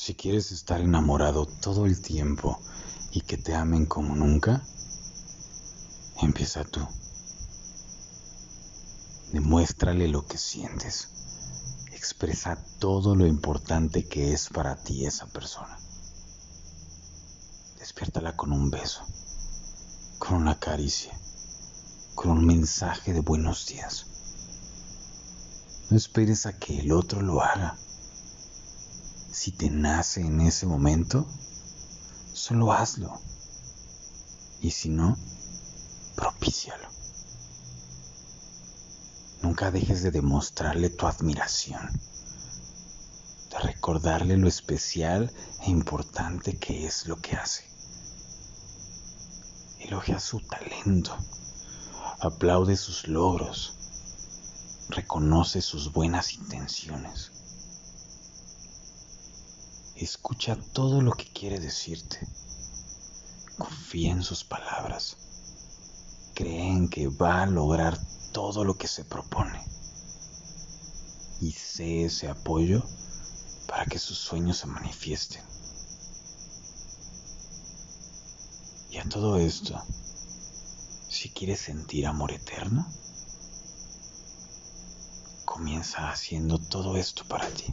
Si quieres estar enamorado todo el tiempo y que te amen como nunca, empieza tú. Demuéstrale lo que sientes. Expresa todo lo importante que es para ti esa persona. Despiértala con un beso, con una caricia, con un mensaje de buenos días. No esperes a que el otro lo haga. Si te nace en ese momento, solo hazlo. Y si no, propícialo. Nunca dejes de demostrarle tu admiración, de recordarle lo especial e importante que es lo que hace. Elogia su talento, aplaude sus logros, reconoce sus buenas intenciones. Escucha todo lo que quiere decirte. Confía en sus palabras. Cree en que va a lograr todo lo que se propone. Y sé ese apoyo para que sus sueños se manifiesten. Y a todo esto, si quieres sentir amor eterno, comienza haciendo todo esto para ti.